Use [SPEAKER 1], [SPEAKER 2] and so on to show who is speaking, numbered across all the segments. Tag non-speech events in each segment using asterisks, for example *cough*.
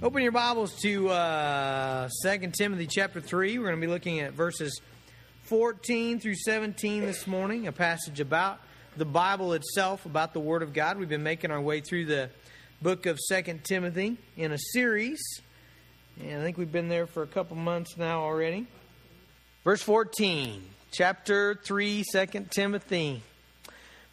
[SPEAKER 1] Open your Bibles to uh, 2 Timothy chapter 3. We're going to be looking at verses 14 through 17 this morning, a passage about the Bible itself, about the Word of God. We've been making our way through the book of 2 Timothy in a series, and I think we've been there for a couple months now already. Verse 14, chapter 3, 2 Timothy.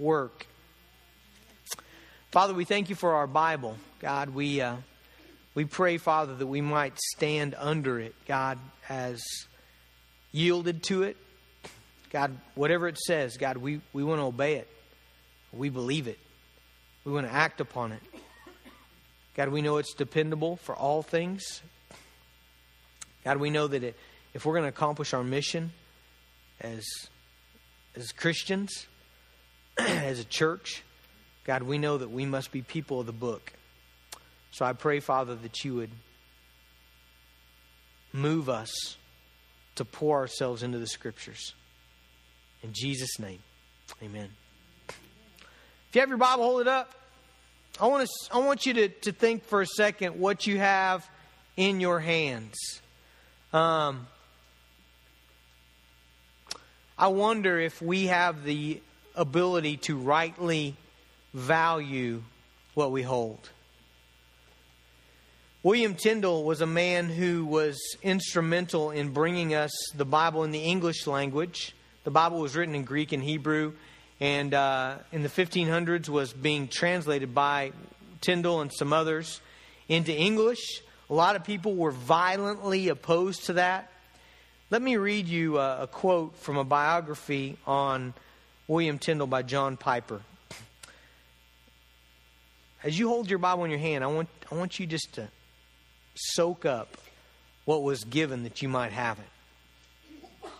[SPEAKER 1] work. Father, we thank you for our Bible. God, we, uh, we pray, Father, that we might stand under it, God, as yielded to it. God, whatever it says, God, we, we want to obey it. We believe it. We want to act upon it. God, we know it's dependable for all things. God, we know that it, if we're going to accomplish our mission as, as Christians, *clears throat* as a church, God, we know that we must be people of the book. So I pray, Father, that you would move us to pour ourselves into the scriptures. In Jesus' name, amen. If you have your Bible, hold it up. I want, to, I want you to, to think for a second what you have in your hands. Um, I wonder if we have the ability to rightly value what we hold. William Tyndale was a man who was instrumental in bringing us the Bible in the English language. The Bible was written in Greek and Hebrew, and uh, in the 1500s was being translated by Tyndale and some others into English. A lot of people were violently opposed to that. Let me read you a, a quote from a biography on William Tyndale by John Piper. As you hold your Bible in your hand, I want, I want you just to soak up what was given that you might have it.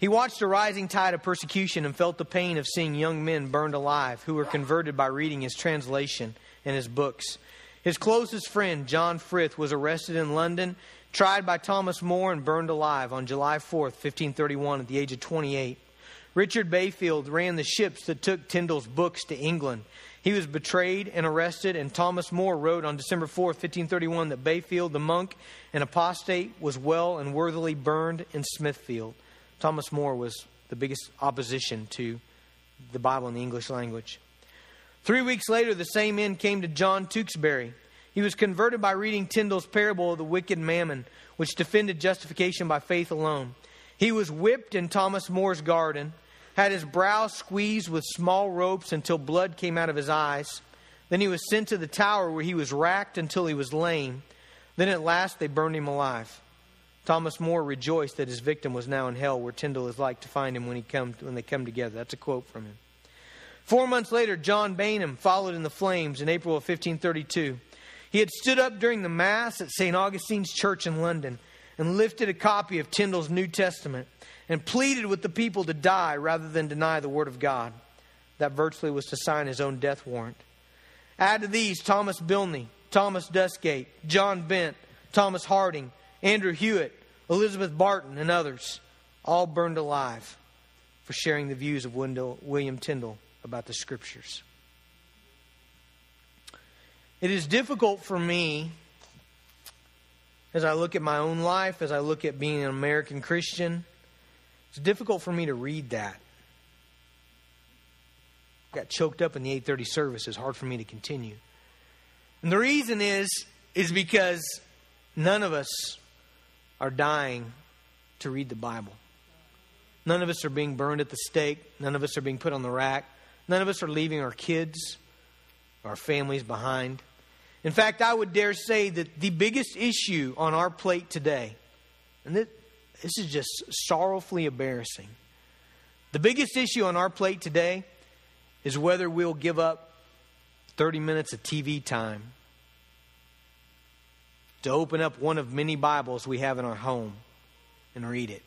[SPEAKER 1] He watched a rising tide of persecution and felt the pain of seeing young men burned alive who were converted by reading his translation and his books. His closest friend, John Frith, was arrested in London, tried by Thomas More, and burned alive on July 4th, 1531, at the age of 28. Richard Bayfield ran the ships that took Tyndale's books to England. He was betrayed and arrested, and Thomas More wrote on December 4, 1531, that Bayfield, the monk and apostate, was well and worthily burned in Smithfield. Thomas More was the biggest opposition to the Bible in the English language. Three weeks later, the same end came to John Tewkesbury. He was converted by reading Tyndale's parable of the wicked mammon, which defended justification by faith alone. He was whipped in Thomas More's garden had his brow squeezed with small ropes until blood came out of his eyes. Then he was sent to the tower where he was racked until he was lame. Then at last they burned him alive. Thomas More rejoiced that his victim was now in hell, where Tyndale is like to find him when, he come, when they come together. That's a quote from him. Four months later, John Bainham followed in the flames in April of 1532. He had stood up during the Mass at St. Augustine's Church in London and lifted a copy of Tyndale's New Testament and pleaded with the people to die rather than deny the Word of God. That virtually was to sign his own death warrant. Add to these Thomas Bilney, Thomas Dusgate, John Bent, Thomas Harding, Andrew Hewitt, Elizabeth Barton, and others, all burned alive for sharing the views of William Tyndale about the Scriptures. It is difficult for me as I look at my own life, as I look at being an American Christian, it's difficult for me to read that. Got choked up in the 8:30 service. It's hard for me to continue. And the reason is is because none of us are dying to read the Bible. None of us are being burned at the stake. None of us are being put on the rack. None of us are leaving our kids, our families behind. In fact, I would dare say that the biggest issue on our plate today, and this, is just sorrowfully embarrassing. The biggest issue on our plate today is whether we'll give up 30 minutes of TV time to open up one of many Bibles we have in our home and read it.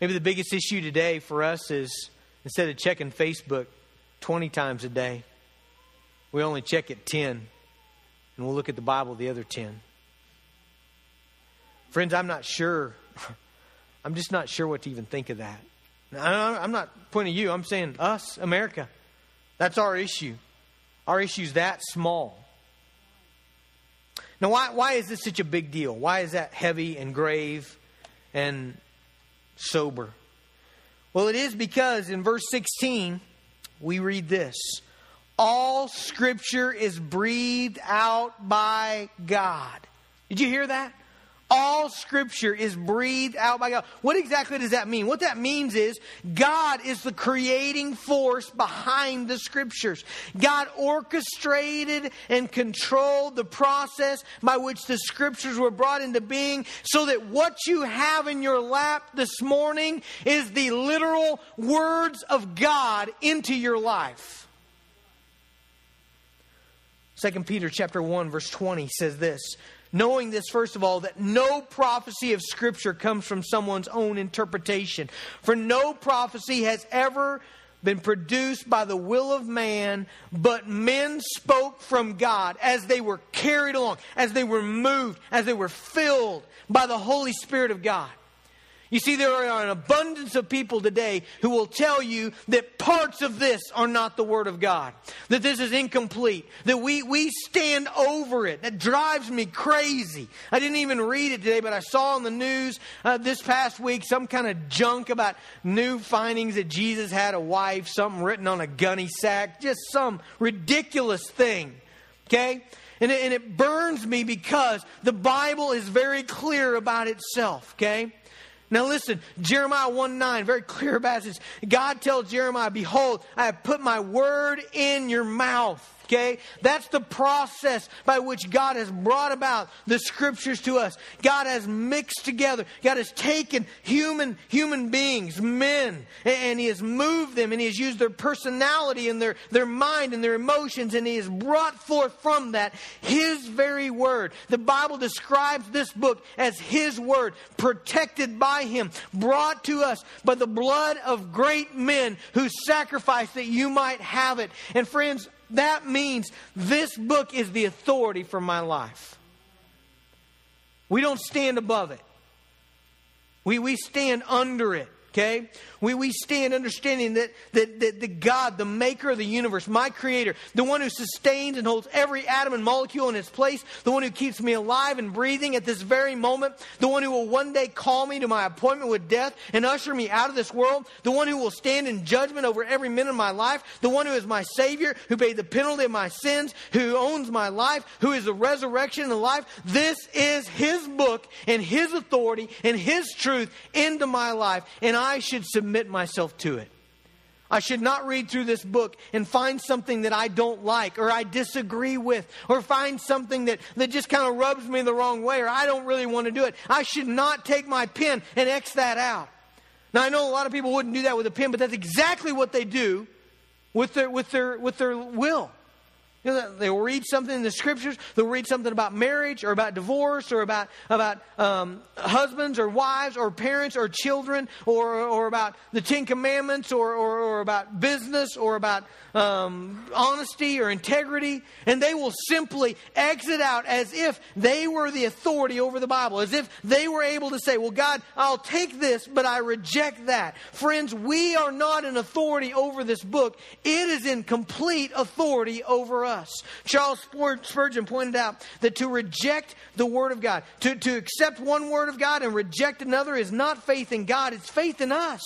[SPEAKER 1] Maybe the biggest issue today for us is instead of checking Facebook 20 times a day, we only check it 10, and we'll look at the Bible the other 10. Friends, I'm not sure. *laughs* I'm just not sure what to even think of that. I'm not pointing you, I'm saying us, America. That's our issue. Our issue is that small. Now, why, why is this such a big deal? Why is that heavy and grave and sober? Well, it is because in verse 16, we read this All scripture is breathed out by God. Did you hear that? All scripture is breathed out by God. What exactly does that mean? What that means is God is the creating force behind the scriptures. God orchestrated and controlled the process by which the scriptures were brought into being so that what you have in your lap this morning is the literal words of God into your life. 2 Peter chapter 1 verse 20 says this Knowing this, first of all, that no prophecy of Scripture comes from someone's own interpretation. For no prophecy has ever been produced by the will of man, but men spoke from God as they were carried along, as they were moved, as they were filled by the Holy Spirit of God. You see, there are an abundance of people today who will tell you that parts of this are not the Word of God, that this is incomplete, that we, we stand over it. That drives me crazy. I didn't even read it today, but I saw on the news uh, this past week some kind of junk about new findings that Jesus had a wife, something written on a gunny sack, just some ridiculous thing. Okay? And it, and it burns me because the Bible is very clear about itself, okay? Now listen, Jeremiah 1 9, very clear passage. God tells Jeremiah, Behold, I have put my word in your mouth. Okay? That's the process by which God has brought about the scriptures to us. God has mixed together. God has taken human, human beings, men, and He has moved them and He has used their personality and their, their mind and their emotions and He has brought forth from that His very word. The Bible describes this book as His word, protected by Him, brought to us by the blood of great men who sacrificed that you might have it. And friends, that means this book is the authority for my life. We don't stand above it, we, we stand under it. Okay? We, we stand understanding that, that, that the God, the maker of the universe, my creator, the one who sustains and holds every atom and molecule in its place, the one who keeps me alive and breathing at this very moment, the one who will one day call me to my appointment with death and usher me out of this world, the one who will stand in judgment over every minute of my life, the one who is my Savior, who paid the penalty of my sins, who owns my life, who is the resurrection and the life. This is His book and His authority and His truth into my life. And I should submit myself to it. I should not read through this book and find something that I don't like or I disagree with or find something that, that just kind of rubs me the wrong way or I don't really want to do it. I should not take my pen and X that out. Now, I know a lot of people wouldn't do that with a pen, but that's exactly what they do with their, with their, with their will. You know, they'll read something in the scriptures. They'll read something about marriage or about divorce or about, about um, husbands or wives or parents or children or, or about the Ten Commandments or, or, or about business or about um, honesty or integrity. And they will simply exit out as if they were the authority over the Bible, as if they were able to say, Well, God, I'll take this, but I reject that. Friends, we are not an authority over this book, it is in complete authority over us us. Charles Spurgeon pointed out that to reject the Word of God, to, to accept one Word of God and reject another is not faith in God, it's faith in us.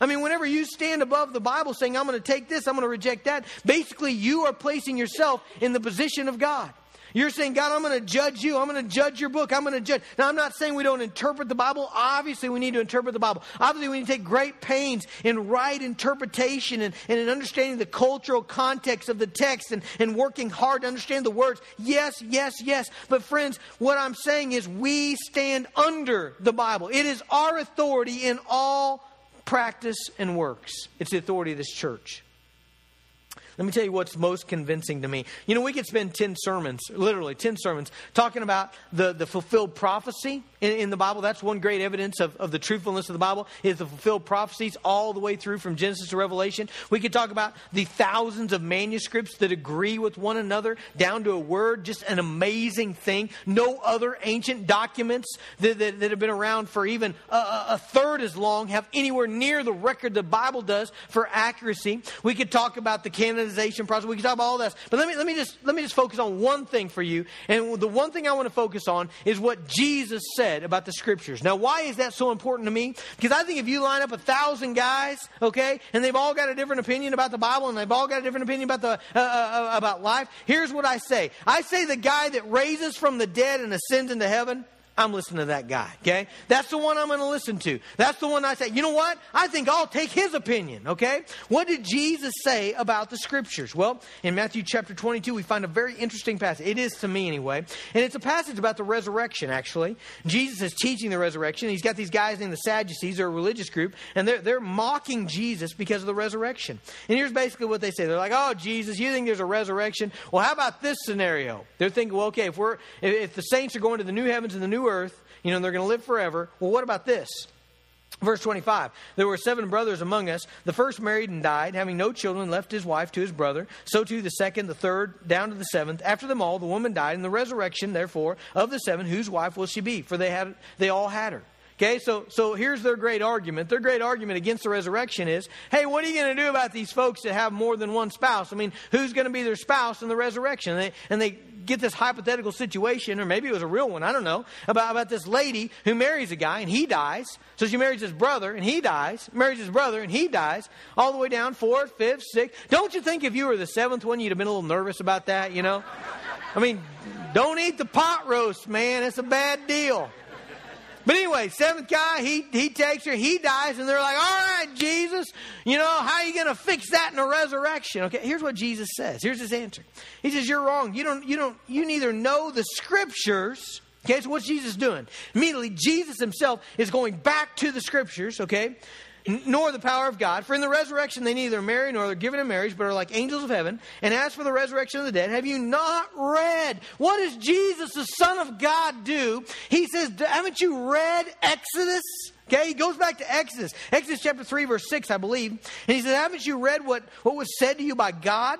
[SPEAKER 1] I mean, whenever you stand above the Bible saying, I'm going to take this, I'm going to reject that, basically you are placing yourself in the position of God. You're saying, God, I'm going to judge you. I'm going to judge your book. I'm going to judge. Now, I'm not saying we don't interpret the Bible. Obviously, we need to interpret the Bible. Obviously, we need to take great pains in right interpretation and, and in understanding the cultural context of the text and, and working hard to understand the words. Yes, yes, yes. But, friends, what I'm saying is we stand under the Bible. It is our authority in all practice and works. It's the authority of this church. Let me tell you what's most convincing to me. You know, we could spend 10 sermons, literally 10 sermons, talking about the, the fulfilled prophecy in, in the Bible. That's one great evidence of, of the truthfulness of the Bible is the fulfilled prophecies all the way through from Genesis to Revelation. We could talk about the thousands of manuscripts that agree with one another down to a word, just an amazing thing. No other ancient documents that, that, that have been around for even a, a third as long have anywhere near the record the Bible does for accuracy. We could talk about the canonization process. We could talk about all this. But let me, let me just, let me just focus on one thing for you. And the one thing I want to focus on is what Jesus said about the scriptures. Now, why is that so important to me? Because I think if you line up a thousand guys, okay, and they've all got a different opinion about the Bible and they've all got a different opinion about the, uh, uh, uh about life, here's what I say. I say the guy that raises from the dead and ascends into heaven I'm listening to that guy, okay? That's the one I'm going to listen to. That's the one I say, you know what? I think I'll take his opinion, okay? What did Jesus say about the scriptures? Well, in Matthew chapter 22, we find a very interesting passage. It is to me anyway. And it's a passage about the resurrection, actually. Jesus is teaching the resurrection. He's got these guys named the Sadducees, they're a religious group, and they're, they're mocking Jesus because of the resurrection. And here's basically what they say. They're like, oh, Jesus, you think there's a resurrection? Well, how about this scenario? They're thinking, well, okay, if we're, if the saints are going to the new heavens and the new earth, you know, they're going to live forever. Well, what about this? Verse 25 There were seven brothers among us. The first married and died, having no children, left his wife to his brother. So too the second, the third, down to the seventh. After them all, the woman died. In the resurrection, therefore, of the seven, whose wife will she be? For they, had, they all had her. Okay, so, so here's their great argument. Their great argument against the resurrection is hey, what are you going to do about these folks that have more than one spouse? I mean, who's going to be their spouse in the resurrection? And they, and they get this hypothetical situation, or maybe it was a real one, I don't know, about, about this lady who marries a guy and he dies. So she marries his brother and he dies, marries his brother and he dies, all the way down, fourth, fifth, sixth. Don't you think if you were the seventh one, you'd have been a little nervous about that, you know? I mean, don't eat the pot roast, man. It's a bad deal. But anyway, seventh guy, he, he takes her, he dies, and they're like, all right, Jesus, you know, how are you going to fix that in a resurrection? Okay, here's what Jesus says. Here's his answer. He says, you're wrong. You don't, you don't, you neither know the scriptures. Okay, so what's Jesus doing? Immediately, Jesus himself is going back to the scriptures, okay? Nor the power of God. For in the resurrection they neither marry nor are given in marriage, but are like angels of heaven. And as for the resurrection of the dead, have you not read? What does Jesus, the Son of God, do? He says, Haven't you read Exodus? Okay, he goes back to Exodus, Exodus chapter 3, verse 6, I believe. And he says, Haven't you read what, what was said to you by God?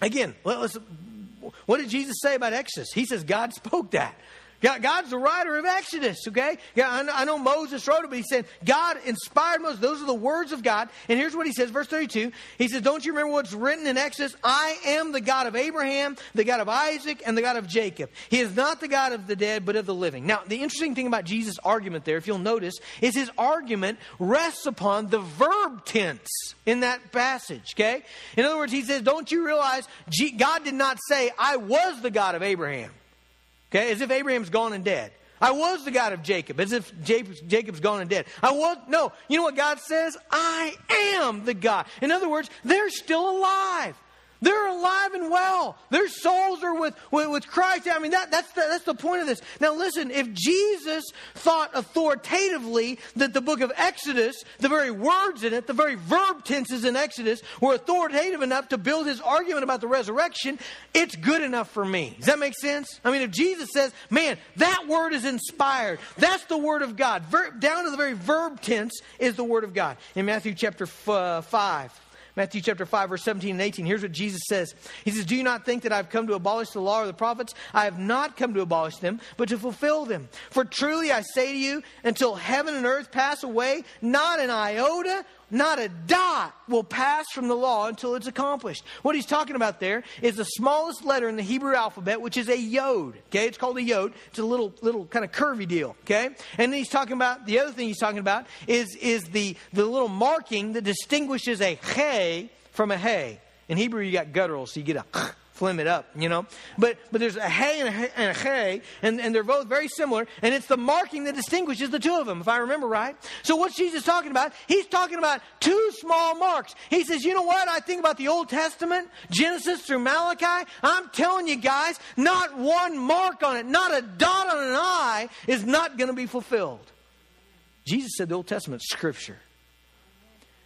[SPEAKER 1] Again, what did Jesus say about Exodus? He says, God spoke that. God's the writer of Exodus, okay? Yeah, I know Moses wrote it, but he said, God inspired Moses. Those are the words of God. And here's what he says, verse 32. He says, Don't you remember what's written in Exodus? I am the God of Abraham, the God of Isaac, and the God of Jacob. He is not the God of the dead, but of the living. Now, the interesting thing about Jesus' argument there, if you'll notice, is his argument rests upon the verb tense in that passage, okay? In other words, he says, Don't you realize God did not say, I was the God of Abraham. Okay, as if Abraham's gone and dead. I was the God of Jacob, as if Jacob's gone and dead. I was, no, you know what God says? I am the God. In other words, they're still alive. They're alive and well. Their souls are with, with, with Christ. I mean, that, that's, the, that's the point of this. Now, listen, if Jesus thought authoritatively that the book of Exodus, the very words in it, the very verb tenses in Exodus, were authoritative enough to build his argument about the resurrection, it's good enough for me. Does that make sense? I mean, if Jesus says, man, that word is inspired, that's the word of God, Ver, down to the very verb tense is the word of God. In Matthew chapter f- uh, 5, Matthew chapter 5, verse 17 and 18. Here's what Jesus says. He says, Do you not think that I've come to abolish the law or the prophets? I have not come to abolish them, but to fulfill them. For truly I say to you, until heaven and earth pass away, not an iota not a dot will pass from the law until it's accomplished. What he's talking about there is the smallest letter in the Hebrew alphabet, which is a yod. Okay, it's called a yod. It's a little, little kind of curvy deal. Okay, and then he's talking about the other thing he's talking about is is the the little marking that distinguishes a hey from a hey. In Hebrew, you got gutturals, so you get a flim it up, you know. But but there's a hey and a hey, and, a hey and, and they're both very similar, and it's the marking that distinguishes the two of them, if I remember right. So what's Jesus talking about? He's talking about two small marks. He says, you know what? I think about the Old Testament, Genesis through Malachi. I'm telling you guys, not one mark on it, not a dot on an I is not going to be fulfilled. Jesus said the Old Testament scripture.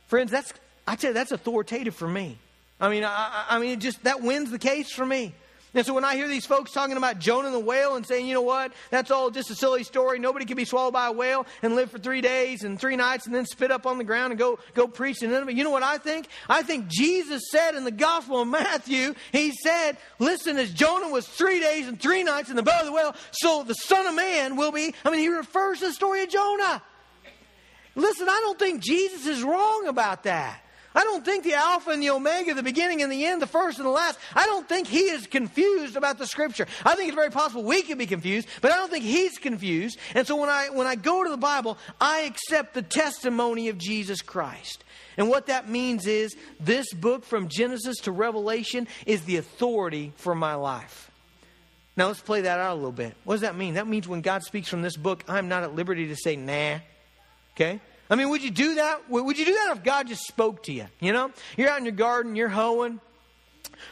[SPEAKER 1] Friends, that's I tell you, that's authoritative for me. I mean, I, I mean, it just that wins the case for me. And so when I hear these folks talking about Jonah and the whale and saying, you know what, that's all just a silly story. Nobody can be swallowed by a whale and live for three days and three nights and then spit up on the ground and go, go preach to Nineveh. You know what I think? I think Jesus said in the Gospel of Matthew, he said, listen, as Jonah was three days and three nights in the belly of the whale, so the Son of Man will be. I mean, he refers to the story of Jonah. Listen, I don't think Jesus is wrong about that. I don't think the Alpha and the Omega, the beginning and the end, the first and the last, I don't think he is confused about the scripture. I think it's very possible we can be confused, but I don't think he's confused. And so when I, when I go to the Bible, I accept the testimony of Jesus Christ. And what that means is this book from Genesis to Revelation is the authority for my life. Now let's play that out a little bit. What does that mean? That means when God speaks from this book, I'm not at liberty to say, nah. Okay? I mean, would you do that? Would you do that if God just spoke to you? You know, you're out in your garden, you're hoeing,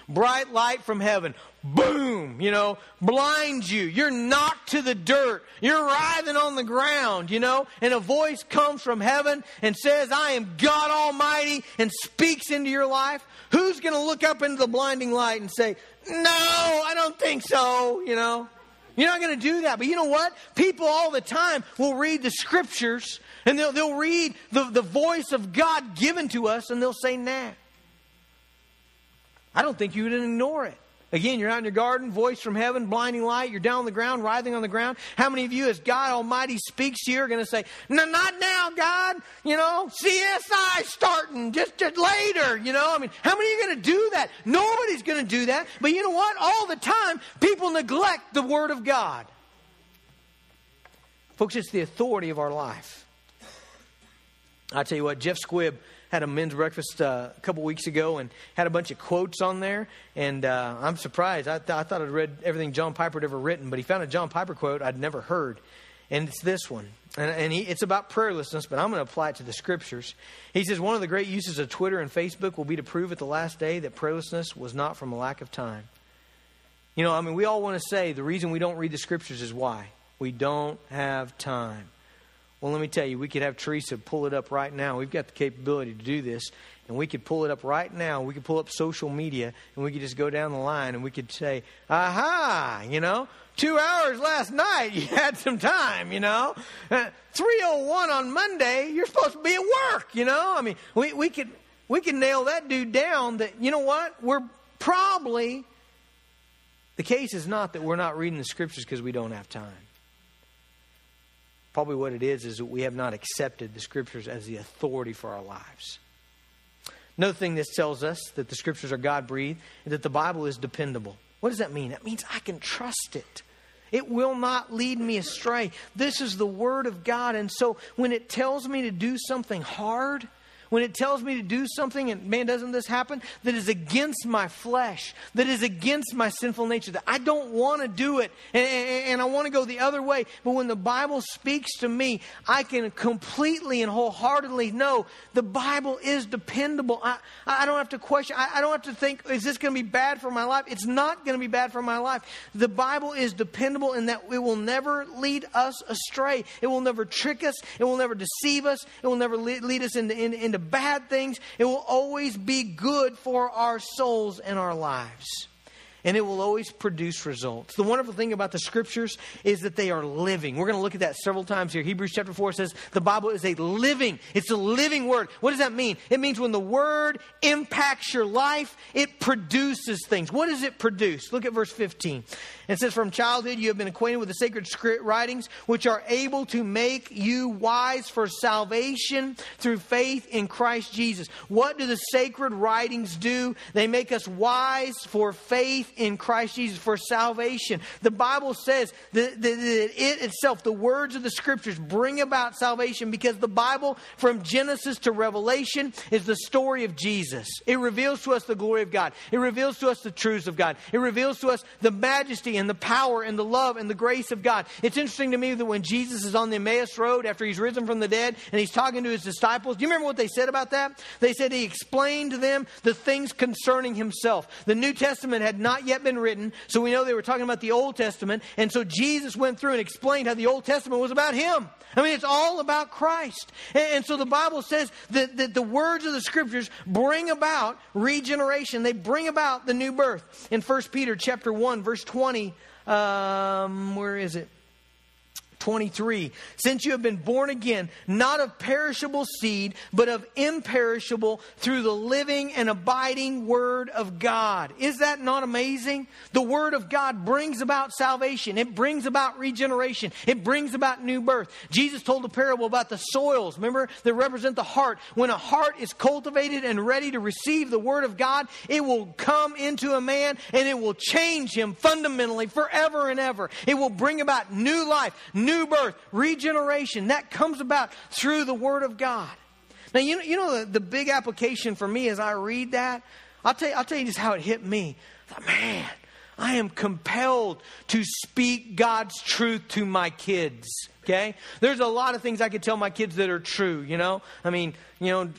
[SPEAKER 1] bright light from heaven, boom, you know, blinds you. You're knocked to the dirt. You're writhing on the ground, you know, and a voice comes from heaven and says, I am God Almighty and speaks into your life. Who's going to look up into the blinding light and say, No, I don't think so, you know? You're not going to do that. But you know what? People all the time will read the scriptures *laughs* and they'll, they'll read the, the voice of God given to us and they'll say, nah. I don't think you would ignore it. Again, you're out in your garden, voice from heaven, blinding light, you're down on the ground, writhing on the ground. How many of you, as God Almighty speaks to you, are going to say, No, not now, God, you know, CSI starting just, just later, you know? I mean, how many are you going to do that? Nobody's going to do that. But you know what? All the time, people neglect the Word of God. Folks, it's the authority of our life. I tell you what, Jeff Squibb had a men's breakfast uh, a couple weeks ago and had a bunch of quotes on there. And uh, I'm surprised. I, th- I thought I'd read everything John Piper had ever written, but he found a John Piper quote I'd never heard. And it's this one. And, and he, it's about prayerlessness, but I'm going to apply it to the scriptures. He says, One of the great uses of Twitter and Facebook will be to prove at the last day that prayerlessness was not from a lack of time. You know, I mean, we all want to say the reason we don't read the scriptures is why? We don't have time. Well, let me tell you, we could have Teresa pull it up right now. We've got the capability to do this. And we could pull it up right now. We could pull up social media and we could just go down the line and we could say, aha, you know, two hours last night, *laughs* you had some time, you know. Uh, 301 on Monday, you're supposed to be at work, you know. I mean, we, we could we could nail that dude down that, you know what, we're probably, the case is not that we're not reading the scriptures because we don't have time. Probably what it is is that we have not accepted the scriptures as the authority for our lives. Another thing this tells us that the scriptures are God breathed and that the Bible is dependable. What does that mean? That means I can trust it. It will not lead me astray. This is the Word of God. And so when it tells me to do something hard, when it tells me to do something, and man, doesn't this happen, that is against my flesh, that is against my sinful nature, that I don't want to do it, and, and, I want to go the other way. But when the Bible speaks to me, I can completely and wholeheartedly know the Bible is dependable. I, I don't have to question, I, I don't have to think, is this going to be bad for my life? It's not going to be bad for my life. The Bible is dependable in that it will never lead us astray, it will never trick us, it will never deceive us, it will never lead, lead us into, into, into bad things, it will always be good for our souls and our lives and it will always produce results. The wonderful thing about the scriptures is that they are living. We're going to look at that several times here. Hebrews chapter 4 says the Bible is a living, it's a living word. What does that mean? It means when the word impacts your life, it produces things. What does it produce? Look at verse 15. It says, From childhood you have been acquainted with the sacred writings, which are able to make you wise for salvation through faith in Christ Jesus. What do the sacred writings do? They make us wise for faith in Christ Jesus for salvation. The Bible says that, that, it itself, the words of the scriptures, bring about salvation because the Bible, from Genesis to Revelation, is the story of Jesus. It reveals to us the glory of God, it reveals to us the truths of God, it reveals to us the majesty and the power and the love and the grace of God. It's interesting to me that when Jesus is on the Emmaus Road after he's risen from the dead and he's talking to his disciples, do you remember what they said about that? They said he explained to them the things concerning himself. The New Testament had not not yet been written. So we know they were talking about the Old Testament. And so Jesus went through and explained how the Old Testament was about him. I mean, it's all about Christ. And, and so the Bible says that, that the words of the scriptures bring about regeneration. They bring about the new birth. In 1 Peter chapter 1, verse 20, um, where is it? 23. Since you have been born again, not of perishable seed, but of imperishable through the living and abiding Word of God. Is that not amazing? The Word of God brings about salvation. It brings about regeneration. It brings about new birth. Jesus told a parable about the soils, remember, that represent the heart. When a heart is cultivated and ready to receive the Word of God, it will come into a man and it will change him fundamentally forever and ever. It will bring about new life, new birth, regeneration. That comes about through the Word of God. Now, you know, you know the, the big application for me as I read that? I'll tell, you, I'll tell you just how it hit me. I Thought, man, I am compelled to speak God's truth to my kids. Okay? There's a lot of things I could tell my kids that are true, you know? I mean, you know,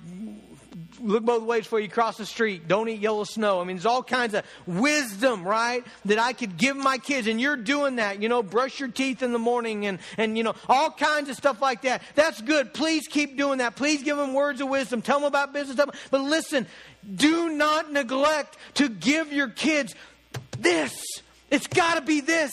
[SPEAKER 1] look both ways before you cross the street. Don't eat yellow snow. I mean, there's all kinds of wisdom, right, that I could give my kids. And you're doing that, you know, brush your teeth in the morning and, and, you know, all kinds of stuff like that. That's good. Please keep doing that. Please give them words of wisdom. Tell them about business. But listen, do not neglect to give your kids this. It's got to be this.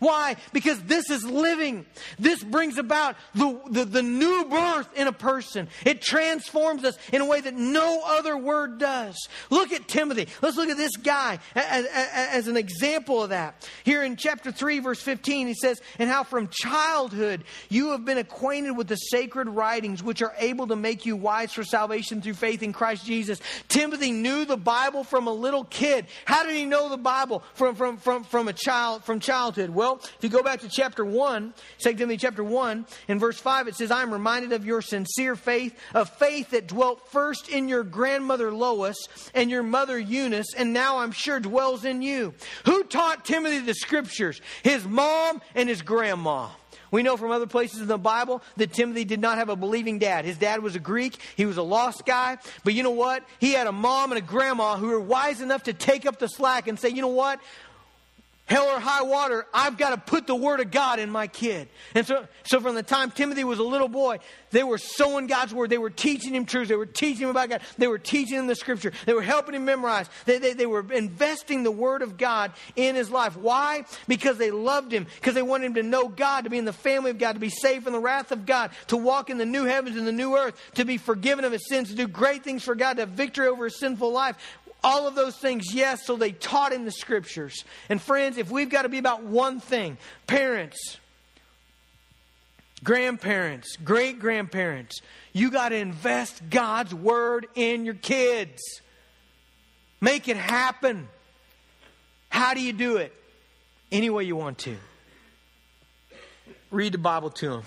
[SPEAKER 1] Why? Because this is living. This brings about the, the, the, new birth in a person. It transforms us in a way that no other word does. Look at Timothy. Let's look at this guy as, as, an example of that. Here in chapter 3, verse 15, he says, And how from childhood you have been acquainted with the sacred writings which are able to make you wise for salvation through faith in Christ Jesus. Timothy knew the Bible from a little kid. How did he know the Bible from, from, from, from a child, from childhood? Well, well, if you go back to chapter 1, 2 Timothy chapter 1, in verse 5, it says, I am reminded of your sincere faith, a faith that dwelt first in your grandmother Lois and your mother Eunice, and now I'm sure dwells in you. Who taught Timothy the scriptures? His mom and his grandma. We know from other places in the Bible that Timothy did not have a believing dad. His dad was a Greek. He was a lost guy. But you know what? He had a mom and a grandma who were wise enough to take up the slack and say, you know what? Hell or high water, I've got to put the word of God in my kid. And so, so from the time Timothy was a little boy, they were sowing God's word. They were teaching him truths. They were teaching him about God. They were teaching him the scripture. They were helping him memorize. They, they, they were investing the word of God in his life. Why? Because they loved him. Because they wanted him to know God, to be in the family of God, to be safe from the wrath of God, to walk in the new heavens and the new earth, to be forgiven of his sins, to do great things for God, to have victory over his sinful life. All of those things, yes, so they taught in the scriptures. And friends, if we've got to be about one thing, parents, grandparents, great grandparents, you got to invest God's word in your kids. Make it happen. How do you do it? Any way you want to. Read the Bible to them.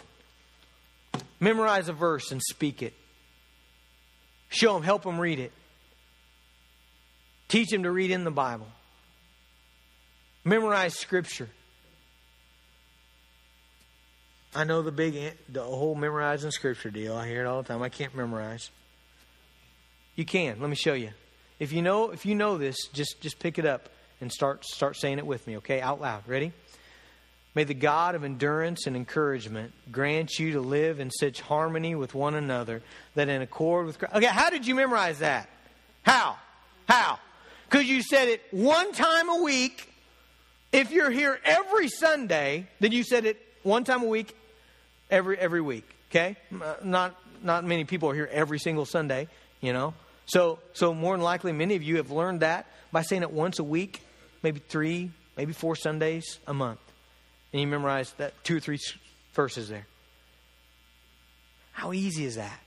[SPEAKER 1] Memorize a verse and speak it. Show them, help them read it. Teach them to read in the Bible. Memorize Scripture. I know the big, the whole memorizing Scripture deal. I hear it all the time. I can't memorize. You can. Let me show you. If you know, if you know this, just just pick it up and start start saying it with me. Okay, out loud. Ready? May the God of endurance and encouragement grant you to live in such harmony with one another that in accord with. Christ. Okay, how did you memorize that? How? How? Because you said it one time a week. If you're here every Sunday, then you said it one time a week, every every week. Okay, uh, not not many people are here every single Sunday. You know, so so more than likely, many of you have learned that by saying it once a week, maybe three, maybe four Sundays a month, and you memorize that two or three verses there. How easy is that?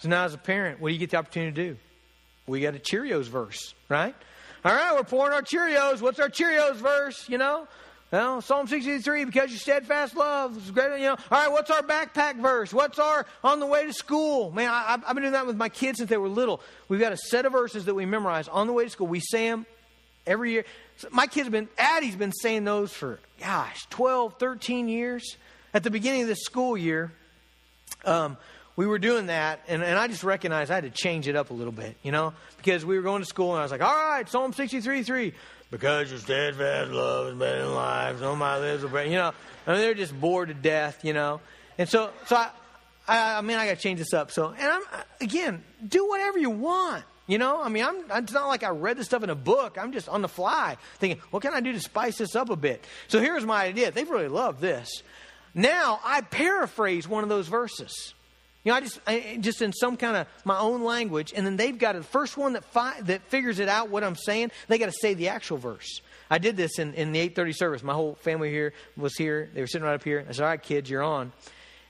[SPEAKER 1] So now, as a parent, what do you get the opportunity to do? We got a Cheerios verse, right? All right, we're pouring our Cheerios. What's our Cheerios verse? You know, well, Psalm 63, because your steadfast love is greater, you know. All right, what's our backpack verse? What's our on the way to school? Man, I, have been doing that with my kids since they were little. We've got a set of verses that we memorize on the way to school. We say them every year. So my kids have been, Addie's been saying those for, gosh, 12, 13 years. At the beginning of this school year, um, we were doing that, and, and I just recognized I had to change it up a little bit, you know, because we were going to school, and I was like, all right, Psalm 63 3, because your steadfast love is better than life, so my lips will break, you know. I mean, they're just bored to death, you know. And so, so I, I, I mean, I got to change this up. So, and I'm, again, do whatever you want. You know, I mean, I'm, it's not like I read this stuff in a book. I'm just on the fly thinking, what can I do to spice this up a bit? So here's my idea. They've really loved this. Now I paraphrase one of those verses. You know, I just, I, just in some kind of my own language, and then they've got to, the first one that, fi- that figures it out, what I'm saying, they got to say the actual verse. I did this in, in the 830 service. My whole family here was here. They were sitting right up here. I said, all right, kids, you're on.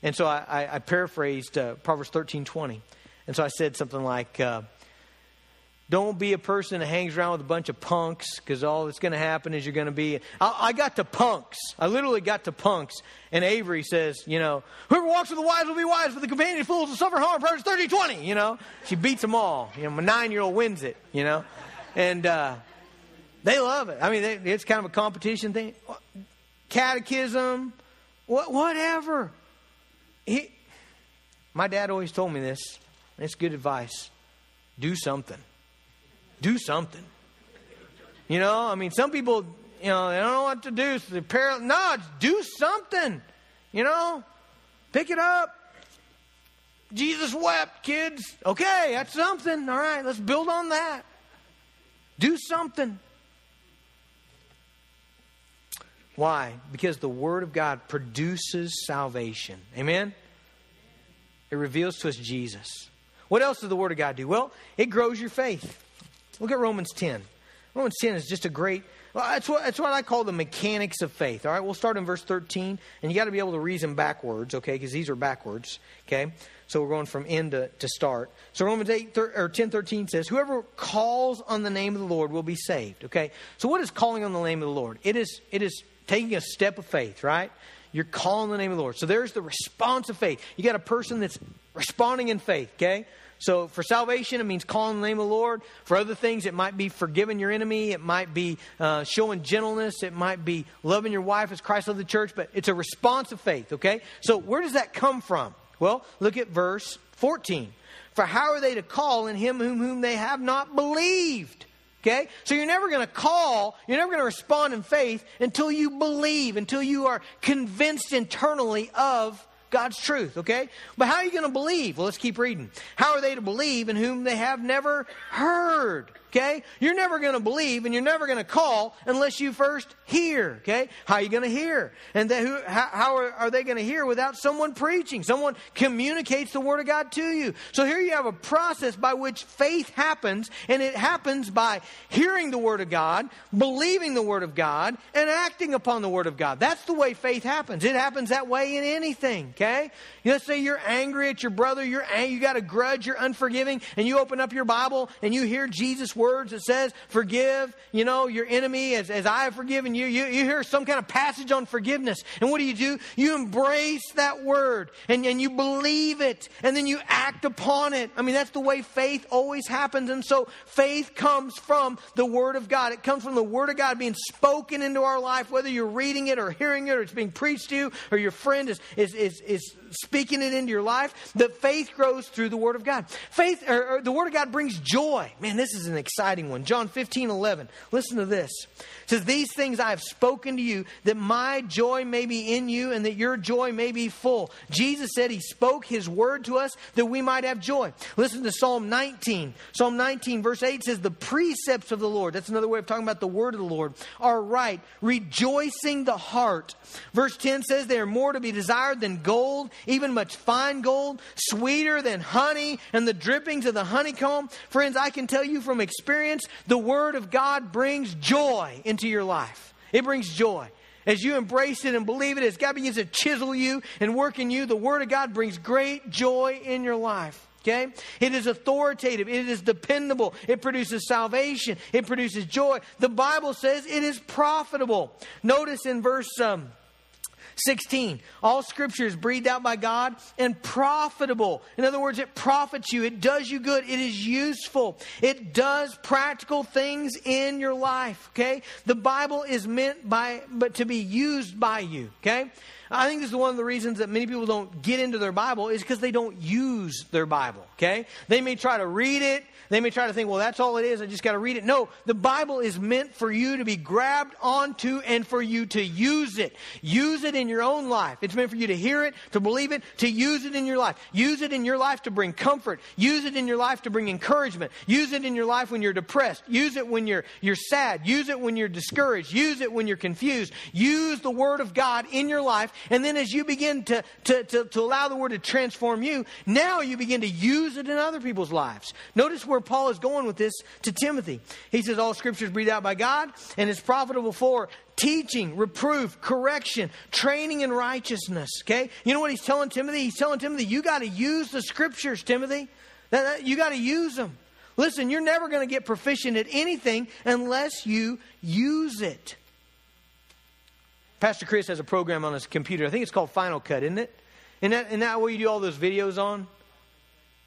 [SPEAKER 1] And so I, I, I paraphrased uh, Proverbs 13, 20. And so I said something like, uh, don't be a person that hangs around with a bunch of punks because all that's going to happen is you're going to be. I, I, got to punks. I literally got to punks. And Avery says, you know, whoever walks with the wise will be wise, but the companion of fools will suffer harm. Proverbs 30 20. You know, she beats them all. You know, my nine year old wins it, you know. And uh, they love it. I mean, they, it's kind of a competition thing. Catechism, what, whatever. He, my dad always told me this. and It's good advice. Do something do something. You know, I mean, some people, you know, they don't know what to do. So they're No, do something. You know, pick it up. Jesus wept, kids. Okay, that's something. All right, let's build on that. Do something. Why? Because the Word of God produces salvation. Amen? It reveals to us Jesus. What else does the Word of God do? Well, it grows your faith. Look at Romans 10. Romans 10 is just a great, well, that's, what, that's what I call the mechanics of faith. All right, we'll start in verse 13, and you got to be able to reason backwards, okay, because these are backwards, okay? So we're going from end to, to start. So Romans 8 thir, or 10 13 says, Whoever calls on the name of the Lord will be saved, okay? So what is calling on the name of the Lord? It is, it is taking a step of faith, right? You're calling the name of the Lord. So there's the response of faith. You got a person that's responding in faith, okay? So for salvation, it means calling the name of the Lord. For other things, it might be forgiving your enemy. It might be uh, showing gentleness. It might be loving your wife as Christ loved the church. But it's a response of faith, okay? So where does that come from? Well, look at verse 14. For how are they to call in him whom, whom they have not believed? Okay? So you're never going to call, you're never going to respond in faith until you believe, until you are convinced internally of God's truth, okay? But how are you going to believe? Well, let's keep reading. How are they to believe in whom they have never heard? Okay? You're never going to believe and you're never going to call unless you first hear. Okay? How are you going to hear? And who, how, how are, are they going to hear without someone preaching? Someone communicates the Word of God to you. So here you have a process by which faith happens, and it happens by hearing the Word of God, believing the Word of God, and acting upon the Word of God. That's the way faith happens. It happens that way in anything. Okay? Let's say you're angry at your brother, you're you got a grudge, you're unforgiving, and you open up your Bible and you hear Jesus' words that says, forgive, you know, your enemy as, as I have forgiven you. you. You hear some kind of passage on forgiveness. And what do you do? You embrace that word and, and you believe it and then you act upon it. I mean, that's the way faith always happens. And so faith comes from the Word of God. It comes from the Word of God being spoken into our life, whether you're reading it or hearing it or it's being preached to you or your friend is, is, is, is speaking it into your life. The faith grows through the Word of God. Faith, or, or the Word of God brings joy. Man, this is an exciting one. John 15, 11. Listen to this. It says, These things I have spoken to you, that my joy may be in you and that your joy may be full. Jesus said he spoke his word to us that we might have joy. Listen to Psalm 19. Psalm 19, verse 8 says, The precepts of the Lord, that's another way of talking about the word of the Lord, are right, rejoicing the heart. Verse 10 says, They are more to be desired than gold, even much fine gold, sweeter than honey and the drippings of the honeycomb. Friends, I can tell you from experience, the word of God brings joy into your life. It brings joy. As you embrace it and believe it, as God begins to chisel you and work in you, the Word of God brings great joy in your life. Okay? It is authoritative. It is dependable. It produces salvation. It produces joy. The Bible says it is profitable. Notice in verse um, 16. All scripture is breathed out by God and profitable. In other words, it profits you. It does you good. It is useful. It does practical things in your life. Okay? The Bible is meant by, but to be used by you. Okay? I think this is one of the reasons that many people don't get into their Bible is because they don't use their Bible. Okay? They may try to read it. They may try to think, well, that's all it is. I just got to read it. No, the Bible is meant for you to be grabbed onto and for you to use it. Use it in your own life. It's meant for you to hear it, to believe it, to use it in your life. Use it in your life to bring comfort. Use it in your life to bring encouragement. Use it in your life when you're depressed. Use it when you're, you're sad. Use it when you're discouraged. Use it when you're confused. Use the Word of God in your life. And then as you begin to, to, to, to allow the Word to transform you, now you begin to use it in other people's lives. Notice where Paul is going with this to Timothy. He says, All scripture is breathed out by God and is profitable for teaching, reproof, correction, training in righteousness. Okay? You know what he's telling Timothy? He's telling Timothy, You got to use the scriptures, Timothy. You got to use them. Listen, you're never going to get proficient at anything unless you use it. Pastor Chris has a program on his computer. I think it's called Final Cut, isn't it? Isn't that, isn't that where you do all those videos on?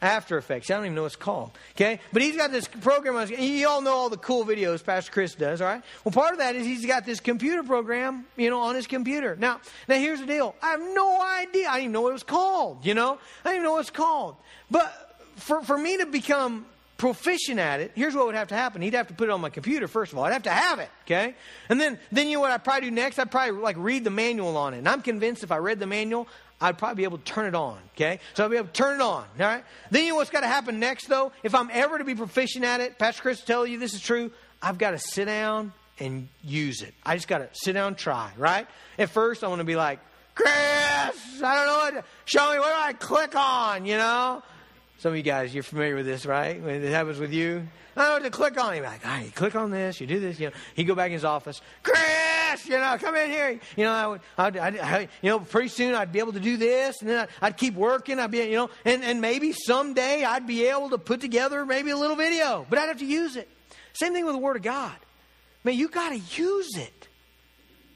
[SPEAKER 1] After Effects. I don't even know what it's called. Okay? But he's got this program. On, his, you all know all the cool videos Pastor Chris does, all right? Well, part of that is he's got this computer program, you know, on his computer. Now, now here's the deal. I have no idea. I didn't even know what it was called, you know? I didn't even know what it's called. But for, for me to become proficient at it, here's what would have to happen. He'd have to put it on my computer, first of all. I'd have to have it, okay? And then, then you know what I'd probably do next? I'd probably like read the manual on it. And I'm convinced if I read the manual, I'd probably be able to turn it on, okay? So I'd be able to turn it on, all right? Then you know what's got to happen next, though? If I'm ever to be proficient at it, Pastor Chris tell you this is true, I've got to sit down and use it. I just got to sit down and try, right? At first, I want to be like, Chris, I don't know what, show me what do I click on, you know? Some of you guys, you're familiar with this, right? When it happens with you. I don't know to click on. Be like, all right, click on this, you do this, you know. He'd go back in his office. Chris, you know, come in here. You know, I would, I'd, I'd, I, you know, pretty soon I'd be able to do this, and then I'd, I'd keep working. I'd be, you know, and, and maybe someday I'd be able to put together maybe a little video, but I'd have to use it. Same thing with the Word of God. Man, you got to use it.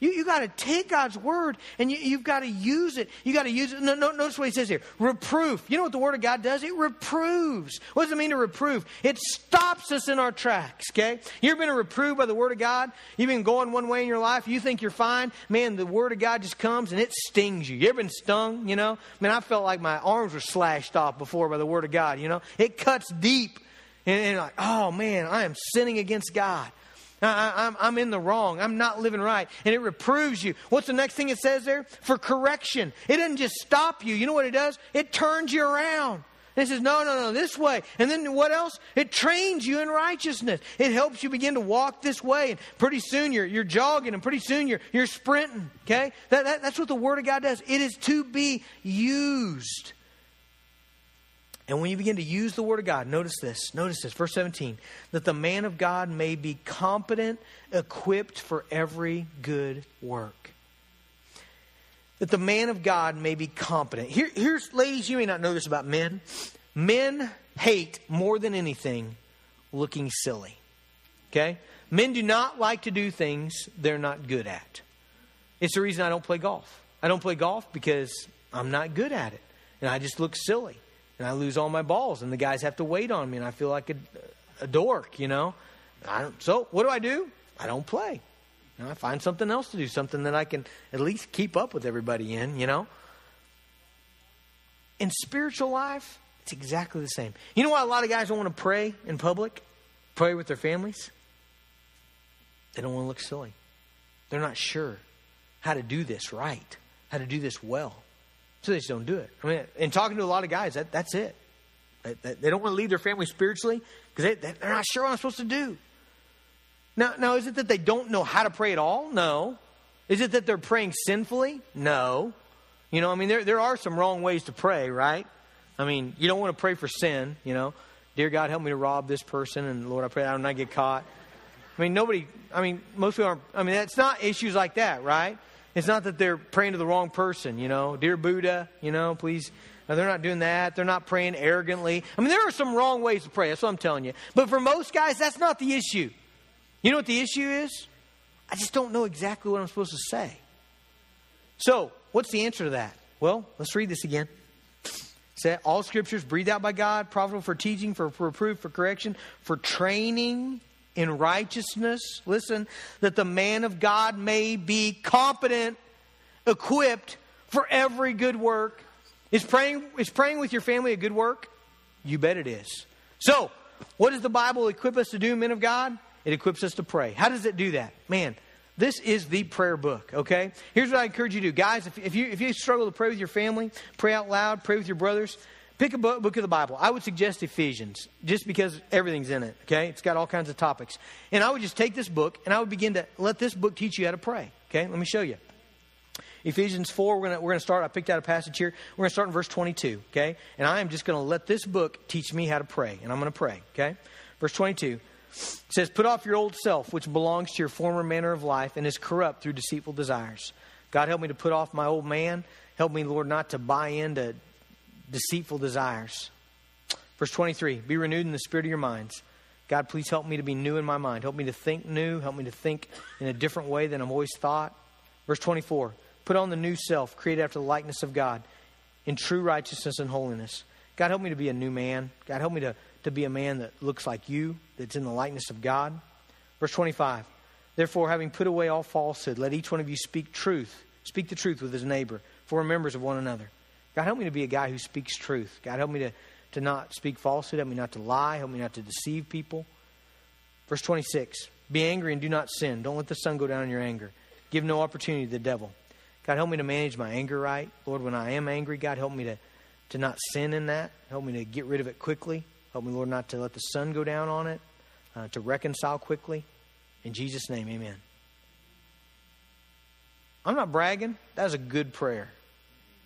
[SPEAKER 1] You, you got to take God's word and you, have got to use it. You got to use it. No, no, notice what he says here reproof. You know what the word of God does? It reproves. What does it mean to reprove? It stops us in our tracks, okay? You've been reproved by the word of God? You've been going one way in your life, you think you're fine. Man, the word of God just comes and it stings you. You ever been stung, you know? Man, I felt like my arms were slashed off before by the word of God, you know? It cuts deep. And, and like, oh man, I am sinning against God. I, am in the wrong. I'm not living right. And it reproves you. What's the next thing it says there? For correction. It doesn't just stop you. You know what it does? It turns you around. And it says, no, no, no, this way. And then what else? It trains you in righteousness. It helps you begin to walk this way. And pretty soon you're, you're jogging and pretty soon you're, you're sprinting. Okay? That, that, that's what the Word of God does. It is to be used. And when you begin to use the Word of God, notice this, notice this, verse 17, that the man of God may be competent, equipped for every good work. That the man of God may be competent. Here, here's, ladies, you may not know this about men. Men hate more than anything looking silly. Okay? Men do not like to do things they're not good at. It's the reason I don't play golf. I don't play golf because I'm not good at it. And I just look silly and I lose all my balls, and the guys have to wait on me, and I feel like a, a dork, you know. so what do I do? I don't play. You know, I find something else to do, something that I can at least keep up with everybody in, you know. In spiritual life, it's exactly the same. You know why a lot of guys don't want to pray in public, pray with their families? They don't want to look silly. They're not sure how to do this right, how to do this well. So they just don't do it. I mean, in talking to a lot of guys, that, that's it. They, they don't want to leave their family spiritually because they, they're not sure what I'm supposed to do. Now, now, is it that they don't know how to pray at all? No. Is it that they're praying sinfully? No. You know, I mean, there, there are some wrong ways to pray, right? I mean, you don't want to pray for sin, you know. Dear God, help me to rob this person, and Lord, I pray I do not get caught. I mean, nobody, I mean, most people aren't, I mean, it's not issues like that, right? It's not that they're praying to the wrong person, you know. Dear Buddha, you know, please. No, they're not doing that. They're not praying arrogantly. I mean, there are some wrong ways to pray. That's what I'm telling you. But for most guys, that's not the issue. You know what the issue is? I just don't know exactly what I'm supposed to say. So, what's the answer to that? Well, let's read this again. Say, all scriptures breathed out by God, profitable for teaching, for reproof, for correction, for training in righteousness. Listen, that the man of God may be competent, equipped for every good work. Is praying, is praying with your family a good work? You bet it is. So, what does the Bible equip us to do, men of God? It equips us to pray. How does it do that? Man, this is the prayer book, okay? Here's what I encourage you to do. Guys, if, if, you, if you struggle to pray with your family, pray out loud, pray with your brothers, pick a book, book of the Bible. I would suggest Ephesians, just because everything's in it, okay? It's got all kinds of topics. And I would just take this book and I would begin to let this book teach you how to pray, okay? Let me show you. Ephesians 4, we're going we're to start. I picked out a passage here. We're going to start in verse 22, okay? And I am just going to let this book teach me how to pray. And I'm going to pray, okay? Verse 22 says, Put off your old self, which belongs to your former manner of life and is corrupt through deceitful desires. God, help me to put off my old man. Help me, Lord, not to buy into deceitful desires. Verse 23 Be renewed in the spirit of your minds. God, please help me to be new in my mind. Help me to think new. Help me to think in a different way than I've always thought. Verse 24 Put on the new self, created after the likeness of God, in true righteousness and holiness. God, help me to be a new man. God, help me to, to be a man that looks like you, that's in the likeness of God. Verse 25 Therefore, having put away all falsehood, let each one of you speak truth. Speak the truth with his neighbor, for we're members of one another. God, help me to be a guy who speaks truth. God, help me to, to not speak falsehood. Help me not to lie. Help me not to deceive people. Verse 26 Be angry and do not sin. Don't let the sun go down in your anger. Give no opportunity to the devil. God, help me to manage my anger right. Lord, when I am angry, God, help me to, to not sin in that. Help me to get rid of it quickly. Help me, Lord, not to let the sun go down on it, uh, to reconcile quickly. In Jesus' name, amen. I'm not bragging. That was a good prayer.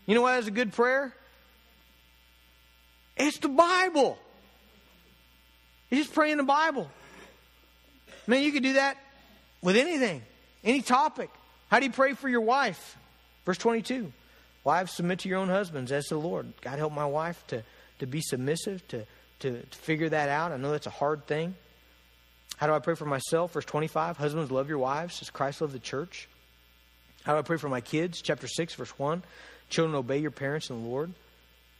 [SPEAKER 1] You know why that's a good prayer? It's the Bible. You just pray in the Bible. Man, you can do that with anything, any topic. How do you pray for your wife? Verse 22 Wives, submit to your own husbands as to the Lord. God, help my wife to, to be submissive, to, to, to figure that out. I know that's a hard thing. How do I pray for myself? Verse 25 Husbands, love your wives as Christ loved the church. How do I pray for my kids? Chapter 6, verse 1. Children, obey your parents in the Lord.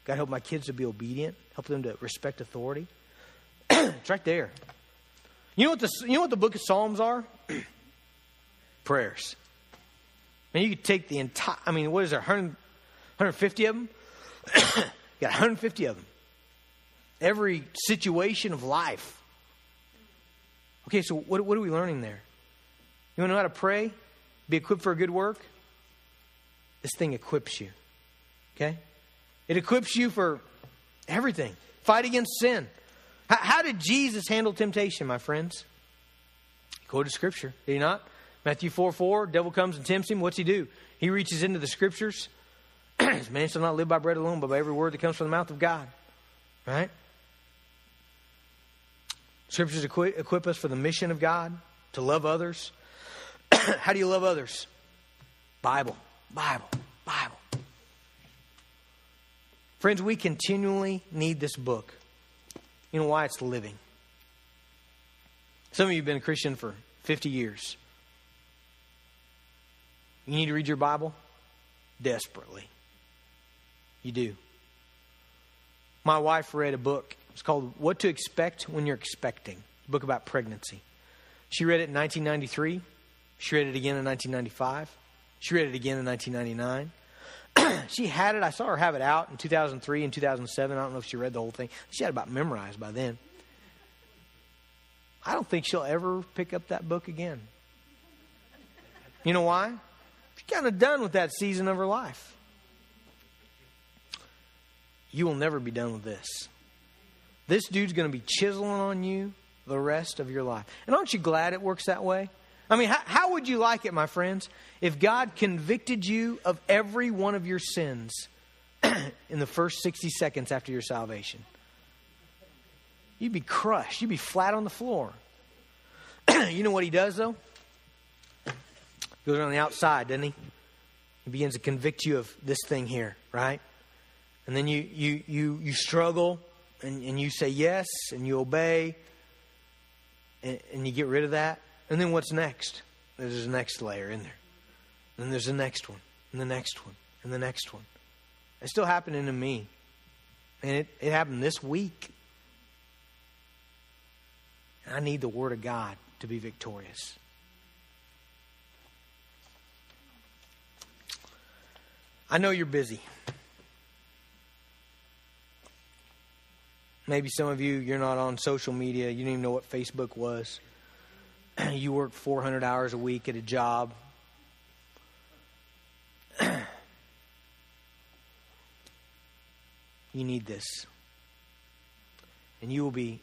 [SPEAKER 1] God, help my kids to be obedient. Help them to respect authority. *clears throat* it's right there. You know what the, you know what the book of Psalms are? *clears throat* Prayers. And you could take the entire, I mean, what is there, 100, 150 of them? *clears throat* got 150 of them. Every situation of life. Okay, so what, what are we learning there? You want to know how to pray? Be equipped for a good work? This thing equips you. Okay? It equips you for everything. Fight against sin. How, how did Jesus handle temptation, my friends? He quoted Scripture, did he not? Matthew 4 4, devil comes and tempts him. What's he do? He reaches into the scriptures. *clears throat* Man shall not live by bread alone, but by every word that comes from the mouth of God. Right? Scriptures equip, equip us for the mission of God, to love others. *clears throat* How do you love others? Bible, Bible, Bible. Friends, we continually need this book. You know why? It's living. Some of you have been a Christian for 50 years. You need to read your Bible? Desperately. You do. My wife read a book. It's called What to Expect When You're Expecting, a book about pregnancy. She read it in 1993. She read it again in 1995. She read it again in 1999. *clears throat* she had it. I saw her have it out in 2003 and 2007. I don't know if she read the whole thing. She had it about memorized by then. I don't think she'll ever pick up that book again. You know why? She's kind of done with that season of her life. You will never be done with this. This dude's going to be chiseling on you the rest of your life. And aren't you glad it works that way? I mean, how, how, would you like it, my friends, if God convicted you of every one of your sins *clears throat* in the first 60 seconds after your salvation? You'd be crushed. You'd be flat on the floor. *clears throat* you know what he does, though? He goes on the outside, doesn't he? He begins to convict you of this thing here, right? And then you you you you struggle and, and you say yes and you obey and, and you get rid of that. And then what's next? There's a next layer in there. Then there's the next one, and the next one, and the next one. It's still happening to me. And it, it happened this week. And I need the Word of God to be victorious. I know you're busy. Maybe some of you, you're not on social media. You didn't even know what Facebook was. *clears throat* you work 400 hours a week at a job. *clears throat* you need this. And you will be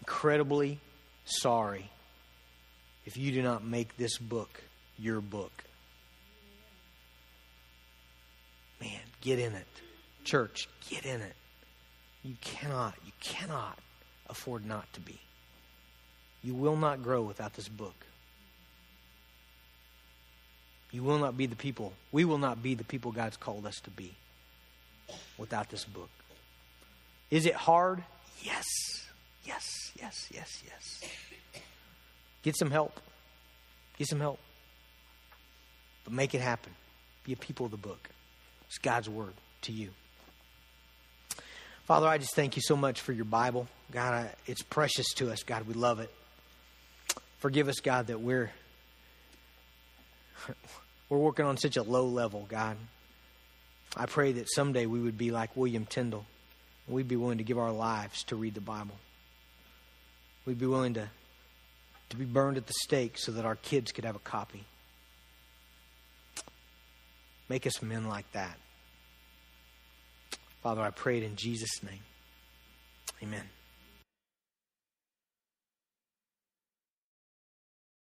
[SPEAKER 1] incredibly sorry if you do not make this book your book. Man, get in it. Church, get in it. You cannot, you cannot afford not to be. You will not grow without this book. You will not be the people, we will not be the people God's called us to be without this book. Is it hard? Yes. Yes, yes, yes, yes. Get some help. Get some help. But make it happen. Be a people of the book. It's God's word to you. Father, I just thank you so much for your Bible. God, I, it's precious to us. God, we love it. Forgive us, God, that we're *laughs* we're working on such a low level, God. I pray that someday we would be like William Tyndale. We'd be willing to give our lives to read the Bible. We'd be willing to, to be burned at the stake so that our kids could have a copy. Make us men like that. Father, I pray it in Jesus' name. Amen.